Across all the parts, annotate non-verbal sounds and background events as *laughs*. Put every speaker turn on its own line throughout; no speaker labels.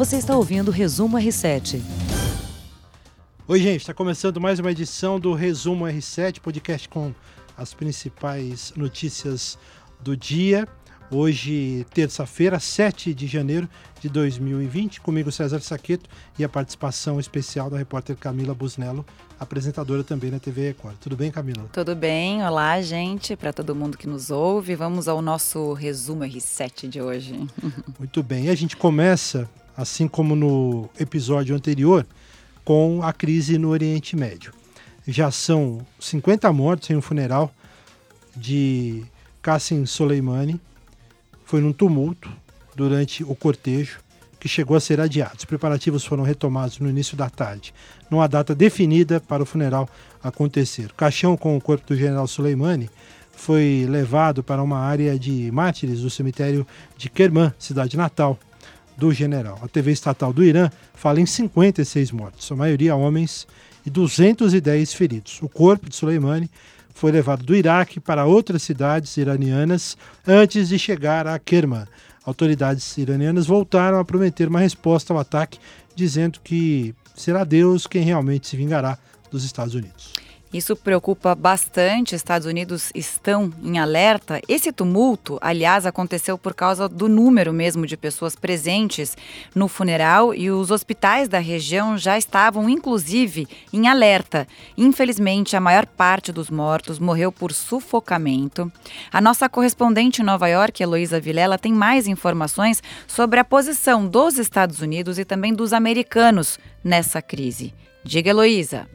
Você está ouvindo o Resumo R7.
Oi, gente, está começando mais uma edição do Resumo R7, podcast com as principais notícias do dia. Hoje, terça-feira, 7 de janeiro de 2020, comigo César Saqueto e a participação especial da repórter Camila Busnello, apresentadora também na TV Record. Tudo bem, Camila?
Tudo bem. Olá, gente, para todo mundo que nos ouve. Vamos ao nosso resumo R7 de hoje. *laughs*
Muito bem. E a gente começa, assim como no episódio anterior, com a crise no Oriente Médio. Já são 50 mortos em um funeral de Qasem Soleimani, foi num tumulto durante o cortejo que chegou a ser adiado. Os preparativos foram retomados no início da tarde. Há data definida para o funeral acontecer. O caixão com o corpo do general Soleimani foi levado para uma área de mártires do cemitério de Kerman, cidade natal do general. A TV estatal do Irã fala em 56 mortos, a maioria homens, e 210 feridos. O corpo de Soleimani foi levado do Iraque para outras cidades iranianas antes de chegar a Kerman. Autoridades iranianas voltaram a prometer uma resposta ao ataque, dizendo que será Deus quem realmente se vingará dos Estados Unidos.
Isso preocupa bastante. Estados Unidos estão em alerta. Esse tumulto, aliás, aconteceu por causa do número mesmo de pessoas presentes no funeral e os hospitais da região já estavam, inclusive, em alerta. Infelizmente, a maior parte dos mortos morreu por sufocamento. A nossa correspondente em Nova York, Heloísa Vilela, tem mais informações sobre a posição dos Estados Unidos e também dos americanos nessa crise. Diga, Heloísa.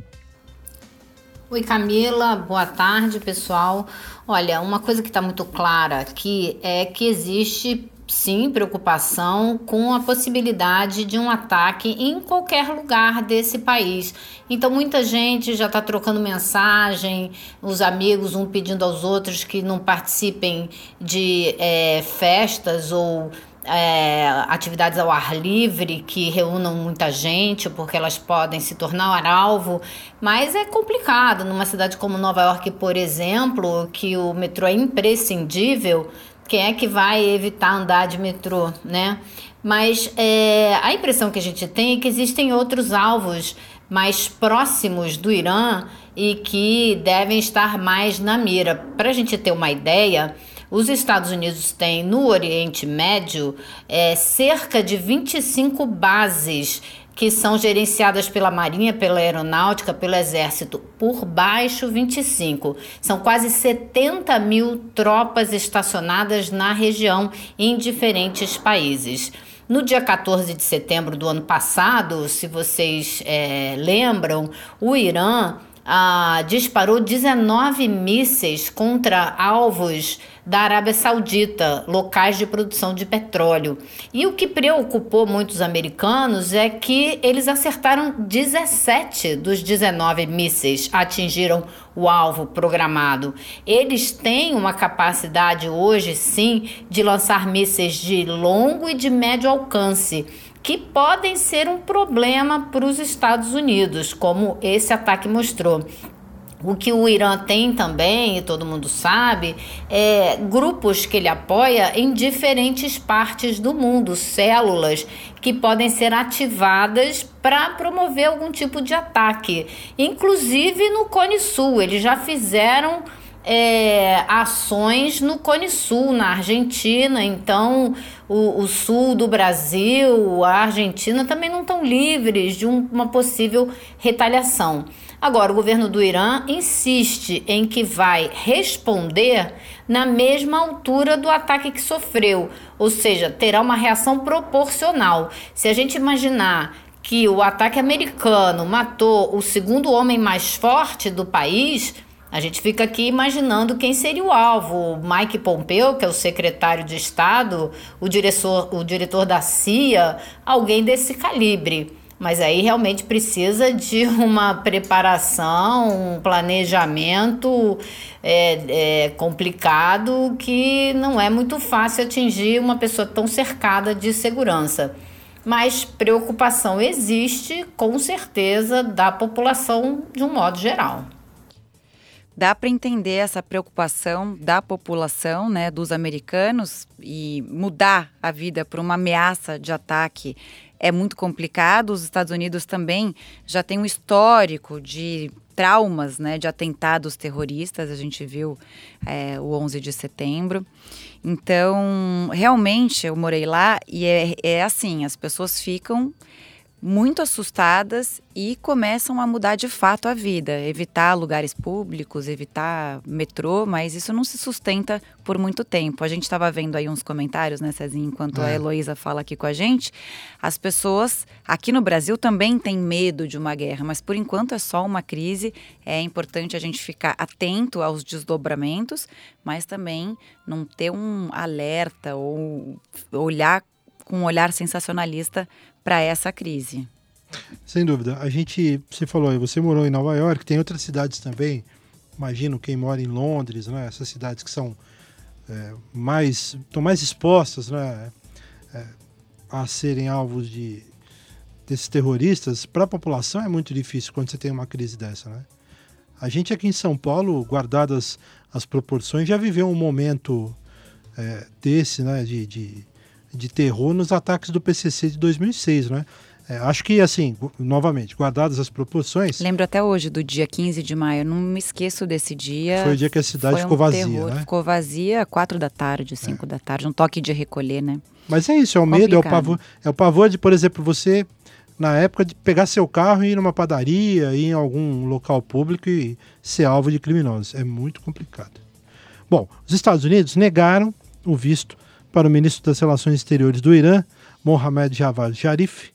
Oi Camila, boa tarde pessoal. Olha, uma coisa que está muito clara aqui é que existe sim preocupação com a possibilidade de um ataque em qualquer lugar desse país. Então muita gente já está trocando mensagem, os amigos um pedindo aos outros que não participem de é, festas ou é, atividades ao ar livre que reúnam muita gente, porque elas podem se tornar alvo, mas é complicado numa cidade como Nova York, por exemplo, que o metrô é imprescindível. Quem é que vai evitar andar de metrô, né? Mas é, a impressão que a gente tem é que existem outros alvos mais próximos do Irã e que devem estar mais na mira. Para a gente ter uma ideia, os Estados Unidos têm no Oriente Médio é, cerca de 25 bases que são gerenciadas pela Marinha, pela Aeronáutica, pelo Exército, por baixo 25. São quase 70 mil tropas estacionadas na região em diferentes países. No dia 14 de setembro do ano passado, se vocês é, lembram, o Irã ah, disparou 19 mísseis contra alvos da Arábia Saudita, locais de produção de petróleo. E o que preocupou muitos americanos é que eles acertaram 17 dos 19 mísseis, atingiram o alvo programado. Eles têm uma capacidade hoje, sim, de lançar mísseis de longo e de médio alcance que podem ser um problema para os Estados Unidos, como esse ataque mostrou. O que o Irã tem também, e todo mundo sabe, é grupos que ele apoia em diferentes partes do mundo, células que podem ser ativadas para promover algum tipo de ataque. Inclusive no Cone Sul, eles já fizeram é, ações no Cone Sul, na Argentina. Então, o, o, sul do Brasil, a Argentina também não estão livres de um, uma possível retaliação. Agora, o governo do Irã insiste em que vai responder na mesma altura do ataque que sofreu, ou seja, terá uma reação proporcional. Se a gente imaginar que o ataque americano matou o segundo homem mais forte do país, a gente fica aqui imaginando quem seria o alvo. O Mike Pompeo, que é o secretário de Estado, o diretor, o diretor da CIA, alguém desse calibre. Mas aí realmente precisa de *laughs* uma preparação, um planejamento é, é, complicado que não é muito fácil atingir uma pessoa tão cercada de segurança. Mas preocupação existe, com certeza, da população de um modo geral.
Dá para entender essa preocupação da população, né, dos americanos e mudar a vida por uma ameaça de ataque é muito complicado. Os Estados Unidos também já tem um histórico de traumas, né, de atentados terroristas. A gente viu é, o 11 de setembro. Então, realmente, eu morei lá e é, é assim: as pessoas ficam muito assustadas e começam a mudar de fato a vida, evitar lugares públicos, evitar metrô, mas isso não se sustenta por muito tempo. A gente estava vendo aí uns comentários, né, Cezinha, enquanto é. a Heloísa fala aqui com a gente. As pessoas aqui no Brasil também têm medo de uma guerra, mas por enquanto é só uma crise. É importante a gente ficar atento aos desdobramentos, mas também não ter um alerta ou olhar com um olhar sensacionalista para essa crise.
Sem dúvida. A gente, você falou, você morou em Nova York, tem outras cidades também. Imagino quem mora em Londres, né? Essas cidades que são é, mais, estão mais expostas, né? É, a serem alvos de desses terroristas. Para a população é muito difícil quando você tem uma crise dessa, né? A gente aqui em São Paulo, guardadas as proporções, já viveu um momento é, desse, né? de, de de terror nos ataques do PCC de 2006, né? É, acho que, assim, novamente, guardadas as proporções.
Lembro até hoje do dia 15 de maio, não me esqueço desse dia.
Foi o dia que a cidade ficou um vazia. Terror. Né?
Ficou vazia, quatro da tarde, cinco é. da tarde, um toque de recolher, né?
Mas é isso, é o Complicado. medo, é o pavor. É o pavor de, por exemplo, você, na época, de pegar seu carro e ir numa padaria, ir em algum local público e ser alvo de criminosos. É muito complicado. Bom, os Estados Unidos negaram o visto para o ministro das Relações Exteriores do Irã, Mohamed Javad Zarif,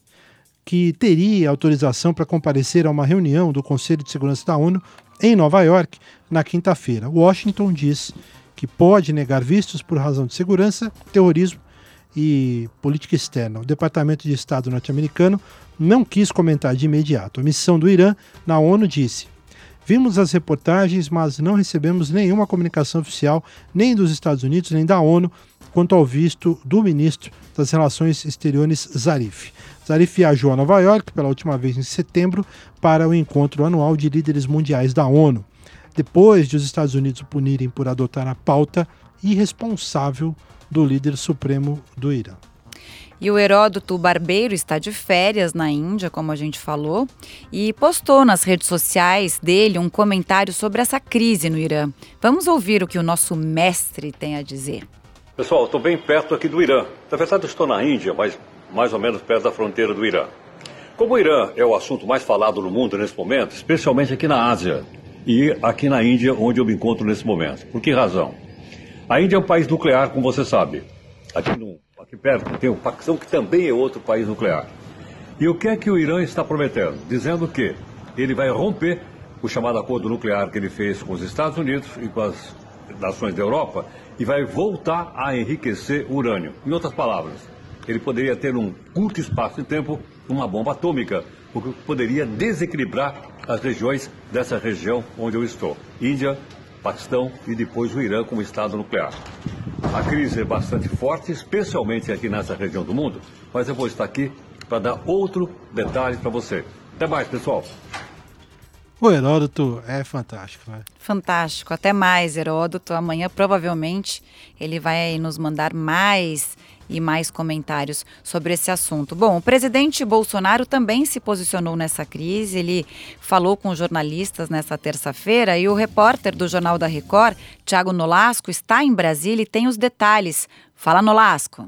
que teria autorização para comparecer a uma reunião do Conselho de Segurança da ONU em Nova York na quinta-feira. Washington diz que pode negar vistos por razão de segurança, terrorismo e política externa. O Departamento de Estado norte-americano não quis comentar de imediato. A missão do Irã na ONU disse: Vimos as reportagens, mas não recebemos nenhuma comunicação oficial, nem dos Estados Unidos, nem da ONU, quanto ao visto do ministro das Relações Exteriores Zarif. Zarif viajou a Nova York pela última vez em setembro para o encontro anual de líderes mundiais da ONU, depois de os Estados Unidos punirem por adotar a pauta irresponsável do líder supremo do Irã.
E o Heródoto Barbeiro está de férias na Índia, como a gente falou, e postou nas redes sociais dele um comentário sobre essa crise no Irã. Vamos ouvir o que o nosso mestre tem a dizer.
Pessoal, estou bem perto aqui do Irã. Na verdade, estou na Índia, mas mais ou menos perto da fronteira do Irã. Como o Irã é o assunto mais falado no mundo nesse momento, especialmente aqui na Ásia e aqui na Índia, onde eu me encontro nesse momento. Por que razão? A Índia é um país nuclear, como você sabe. Aqui, no, aqui perto tem o Paquistão, que também é outro país nuclear. E o que é que o Irã está prometendo? Dizendo que ele vai romper o chamado acordo nuclear que ele fez com os Estados Unidos e com as nações da Europa e vai voltar a enriquecer urânio. Em outras palavras, ele poderia ter num curto espaço de tempo uma bomba atômica, o que poderia desequilibrar as regiões dessa região onde eu estou. Índia, Paquistão e depois o Irã como estado nuclear. A crise é bastante forte, especialmente aqui nessa região do mundo, mas eu vou estar aqui para dar outro detalhe para você. Até mais, pessoal.
O Heródoto é fantástico, né?
Fantástico. Até mais, Heródoto. Amanhã, provavelmente, ele vai nos mandar mais e mais comentários sobre esse assunto. Bom, o presidente Bolsonaro também se posicionou nessa crise. Ele falou com jornalistas nessa terça-feira e o repórter do Jornal da Record, Tiago Nolasco, está em Brasília e tem os detalhes. Fala, Nolasco.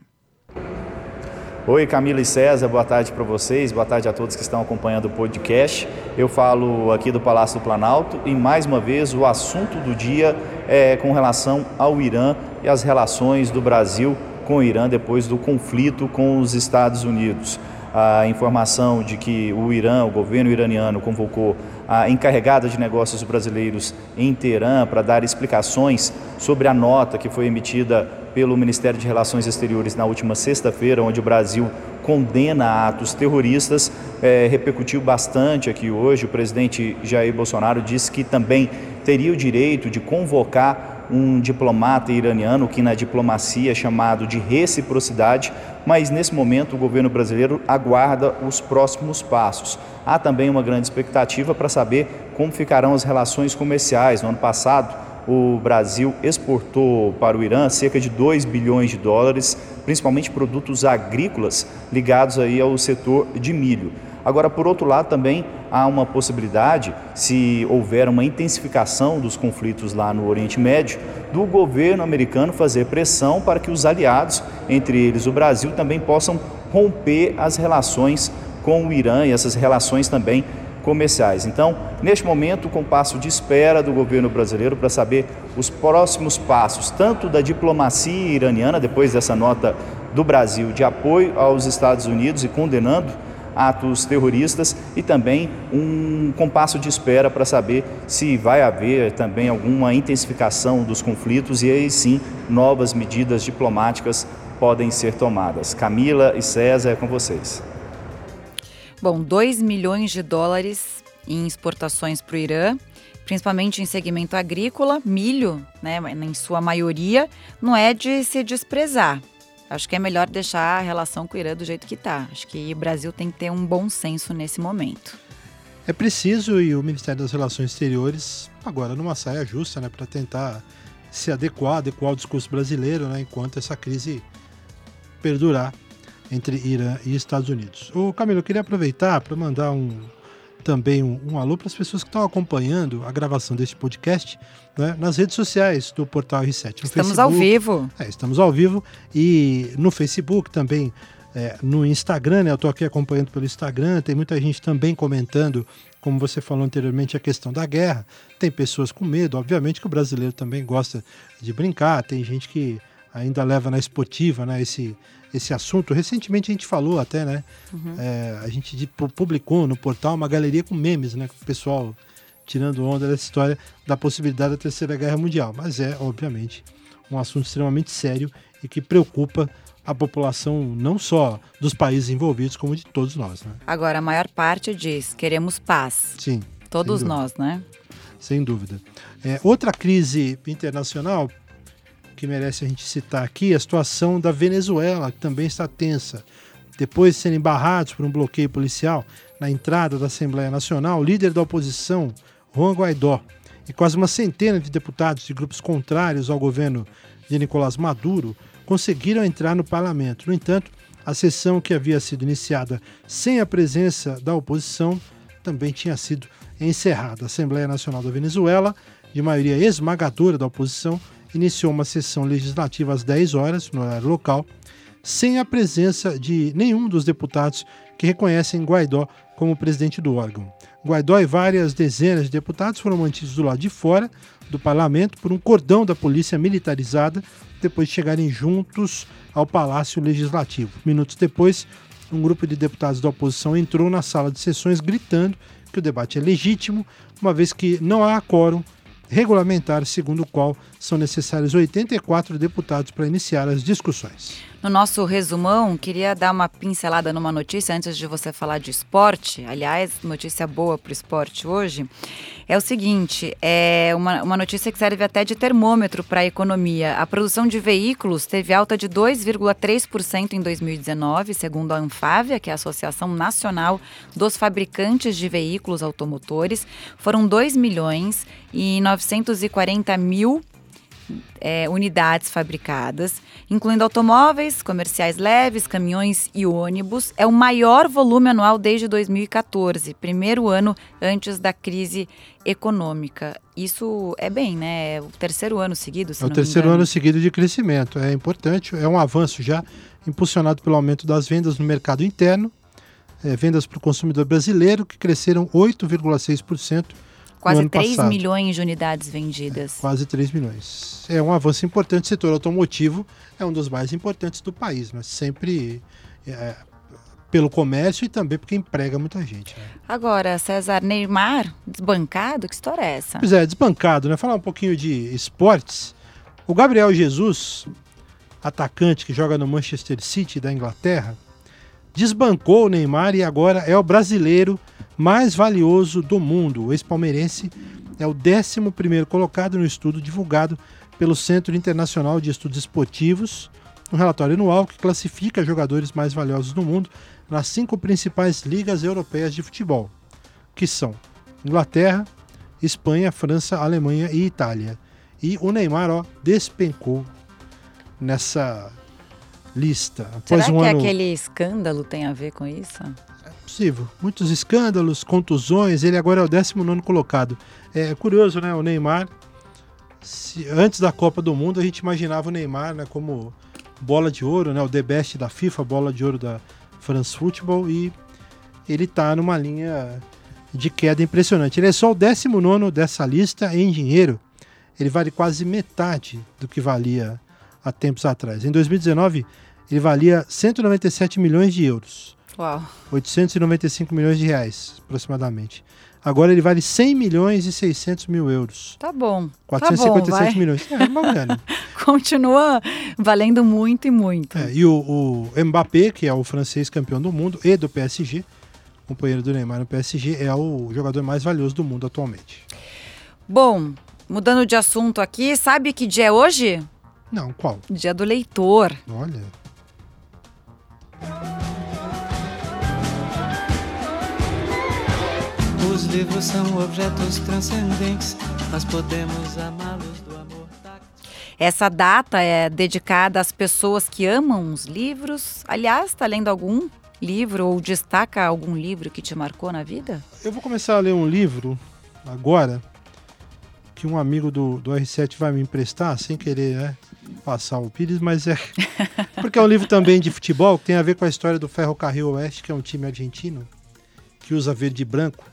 Oi, Camila e César, boa tarde para vocês, boa tarde a todos que estão acompanhando o podcast. Eu falo aqui do Palácio do Planalto e mais uma vez o assunto do dia é com relação ao Irã e as relações do Brasil com o Irã depois do conflito com os Estados Unidos. A informação de que o Irã, o governo iraniano, convocou a encarregada de negócios brasileiros em Teherã para dar explicações sobre a nota que foi emitida pelo Ministério de Relações Exteriores na última sexta-feira, onde o Brasil condena atos terroristas, é, repercutiu bastante aqui hoje. O presidente Jair Bolsonaro disse que também teria o direito de convocar um diplomata iraniano, que na diplomacia é chamado de reciprocidade, mas nesse momento o governo brasileiro aguarda os próximos passos. Há também uma grande expectativa para saber como ficarão as relações comerciais. No ano passado, o Brasil exportou para o Irã cerca de 2 bilhões de dólares, principalmente produtos agrícolas ligados aí ao setor de milho. Agora, por outro lado, também há uma possibilidade, se houver uma intensificação dos conflitos lá no Oriente Médio, do governo americano fazer pressão para que os aliados, entre eles o Brasil, também possam romper as relações com o Irã e essas relações também comerciais. Então, neste momento, com passo de espera do governo brasileiro para saber os próximos passos, tanto da diplomacia iraniana, depois dessa nota do Brasil de apoio aos Estados Unidos e condenando atos terroristas e também um compasso de espera para saber se vai haver também alguma intensificação dos conflitos e aí sim novas medidas diplomáticas podem ser tomadas. Camila e César, é com vocês.
Bom, 2 milhões de dólares em exportações para o Irã, principalmente em segmento agrícola, milho, né, em sua maioria, não é de se desprezar. Acho que é melhor deixar a relação com o Irã do jeito que está. Acho que o Brasil tem que ter um bom senso nesse momento.
É preciso e o Ministério das Relações Exteriores agora numa saia justa, né, para tentar se adequar, adequar ao discurso brasileiro, né, enquanto essa crise perdurar entre Irã e Estados Unidos. O Camilo, eu queria aproveitar para mandar um também um, um alô para as pessoas que estão acompanhando a gravação deste podcast né, nas redes sociais do Portal R7.
No estamos Facebook, ao vivo.
É, estamos ao vivo e no Facebook também, é, no Instagram, né, eu estou aqui acompanhando pelo Instagram, tem muita gente também comentando, como você falou anteriormente, a questão da guerra. Tem pessoas com medo, obviamente que o brasileiro também gosta de brincar, tem gente que ainda leva na esportiva né, esse, esse assunto. Recentemente a gente falou até, né? Uhum. É, a gente publicou no portal uma galeria com memes, né? Com o pessoal tirando onda dessa história da possibilidade da Terceira Guerra Mundial. Mas é, obviamente, um assunto extremamente sério e que preocupa a população não só dos países envolvidos, como de todos nós. Né?
Agora, a maior parte diz: queremos paz.
Sim.
Todos nós, né?
Sem dúvida. É, outra crise internacional que merece a gente citar aqui, a situação da Venezuela, que também está tensa. Depois de serem barrados por um bloqueio policial na entrada da Assembleia Nacional, o líder da oposição, Juan Guaidó, e quase uma centena de deputados de grupos contrários ao governo de Nicolás Maduro conseguiram entrar no parlamento. No entanto, a sessão que havia sido iniciada sem a presença da oposição também tinha sido encerrada. A Assembleia Nacional da Venezuela, de maioria esmagadora da oposição, iniciou uma sessão legislativa às 10 horas, no horário local, sem a presença de nenhum dos deputados que reconhecem Guaidó como presidente do órgão. Guaidó e várias dezenas de deputados foram mantidos do lado de fora do parlamento por um cordão da polícia militarizada depois de chegarem juntos ao Palácio Legislativo. Minutos depois, um grupo de deputados da oposição entrou na sala de sessões gritando que o debate é legítimo, uma vez que não há quórum regulamentar segundo o qual são necessários 84 deputados para iniciar as discussões.
No nosso resumão, queria dar uma pincelada numa notícia antes de você falar de esporte. Aliás, notícia boa para o esporte hoje. É o seguinte: é uma, uma notícia que serve até de termômetro para a economia. A produção de veículos teve alta de 2,3% em 2019, segundo a Anfávia, que é a Associação Nacional dos Fabricantes de Veículos Automotores. Foram 2 milhões e 940 mil é, unidades fabricadas, incluindo automóveis, comerciais leves, caminhões e ônibus. É o maior volume anual desde 2014, primeiro ano antes da crise econômica. Isso é bem, né? É o terceiro ano seguido.
é o terceiro ano seguido de crescimento. É importante, é um avanço já impulsionado pelo aumento das vendas no mercado interno, é, vendas para o consumidor brasileiro, que cresceram 8,6%
Quase 3 passado. milhões de unidades vendidas.
É, quase 3 milhões. É um avanço importante. O setor automotivo é um dos mais importantes do país, mas sempre é, pelo comércio e também porque emprega muita gente. Né?
Agora, César Neymar, desbancado? Que história é essa?
Pois é, desbancado, né? Falar um pouquinho de esportes. O Gabriel Jesus, atacante que joga no Manchester City da Inglaterra, desbancou o Neymar e agora é o brasileiro mais valioso do mundo. O ex-palmeirense é o 11 colocado no estudo divulgado pelo Centro Internacional de Estudos Esportivos, um relatório anual que classifica jogadores mais valiosos do mundo nas cinco principais ligas europeias de futebol, que são Inglaterra, Espanha, França, Alemanha e Itália. E o Neymar ó, despencou nessa lista.
Após Será um que ano... aquele escândalo tem a ver com isso?
É possível. Muitos escândalos, contusões, ele agora é o 19 colocado. É curioso, né? O Neymar, se, antes da Copa do Mundo, a gente imaginava o Neymar né, como bola de ouro, né? O The Best da FIFA, bola de ouro da France Football, e ele tá numa linha de queda impressionante. Ele é só o 19 dessa lista em dinheiro. Ele vale quase metade do que valia há tempos atrás. Em 2019, ele valia 197 milhões de euros.
Uau.
895 milhões de reais, aproximadamente. Agora ele vale 100 milhões e 600 mil euros.
Tá bom.
457
tá bom,
milhões. É, uma *laughs*
Continua valendo muito e muito.
É, e o, o Mbappé, que é o francês campeão do mundo e do PSG, companheiro do Neymar no PSG, é o jogador mais valioso do mundo atualmente.
Bom, mudando de assunto aqui, sabe que dia é hoje?
Não, qual?
Dia do leitor.
Olha.
Os livros são objetos transcendentes, nós podemos amá-los do amor
Essa data é dedicada às pessoas que amam os livros. Aliás, está lendo algum livro ou destaca algum livro que te marcou na vida?
Eu vou começar a ler um livro agora que um amigo do, do R7 vai me emprestar, sem querer né, passar o Pires, mas é. Porque é um livro também de futebol que tem a ver com a história do Ferrocarril Oeste, que é um time argentino que usa verde e branco.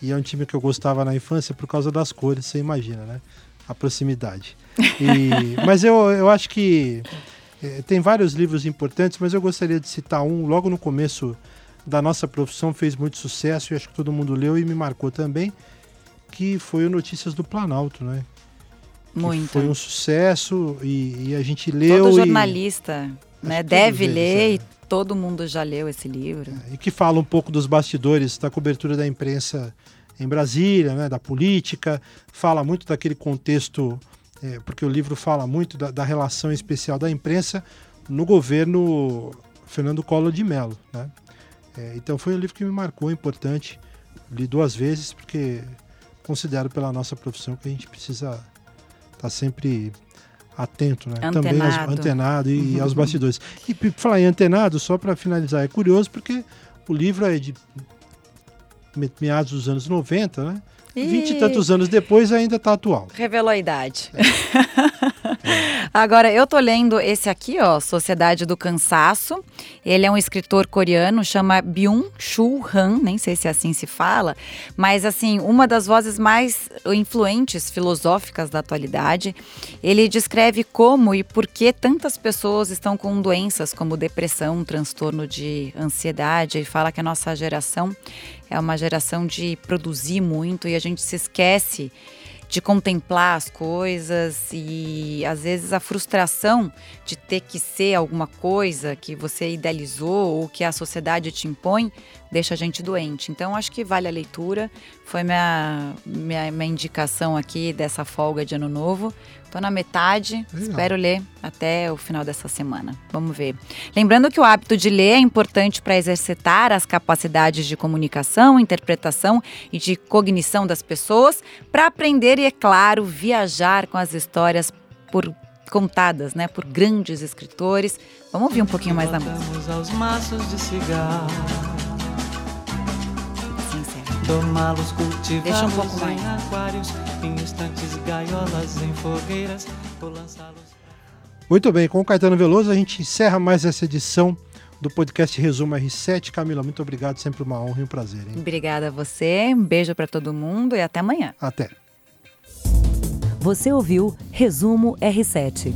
E é um time que eu gostava na infância por causa das cores, você imagina, né? A proximidade. E, *laughs* mas eu, eu acho que é, tem vários livros importantes, mas eu gostaria de citar um logo no começo da nossa profissão, fez muito sucesso e acho que todo mundo leu e me marcou também, que foi o Notícias do Planalto, né?
Muito.
Foi um sucesso e, e a gente leu.
Todo jornalista e... né, deve ler é. e todo mundo já leu esse livro.
É, e que fala um pouco dos bastidores da cobertura da imprensa em Brasília, né, da política, fala muito daquele contexto, é, porque o livro fala muito da, da, relação especial da imprensa no governo Fernando Collor de Mello. Né? É, então foi um livro que me marcou, importante. Li duas vezes, porque considero pela nossa profissão que a gente precisa tá sempre atento, né?
Antenado.
Também aos, antenado e, uhum. aos bastidores. E falar em antenado, só para finalizar, é curioso porque o livro é de meados dos anos 90, né? Vinte e tantos anos depois ainda está atual.
Revelou a idade. É. *laughs* Agora, eu tô lendo esse aqui, ó, Sociedade do Cansaço. Ele é um escritor coreano, chama Byung-Chul Han, nem sei se é assim se fala, mas assim, uma das vozes mais influentes filosóficas da atualidade. Ele descreve como e por que tantas pessoas estão com doenças como depressão, transtorno de ansiedade. Ele fala que a nossa geração é uma geração de produzir muito e a gente se esquece de contemplar as coisas e às vezes a frustração de ter que ser alguma coisa que você idealizou ou que a sociedade te impõe deixa a gente doente. Então acho que vale a leitura. Foi minha, minha, minha indicação aqui dessa folga de ano novo. Estou na metade, Legal. espero ler até o final dessa semana. Vamos ver. Lembrando que o hábito de ler é importante para exercitar as capacidades de comunicação, interpretação e de cognição das pessoas, para aprender e, é claro, viajar com as histórias por contadas, né, por grandes escritores. Vamos ouvir um pouquinho mais da música. Aos maços de cigarro. Tomá-los cultivados Deixa um pouco mais. em aquários, em estantes, gaiolas, em fogueiras,
ou lançá-los. Muito bem, com o Caetano Veloso a gente encerra mais essa edição do podcast Resumo R7. Camila, muito obrigado, sempre uma honra e um prazer. Hein?
Obrigada a você, um beijo para todo mundo e até amanhã.
Até.
Você ouviu Resumo R7.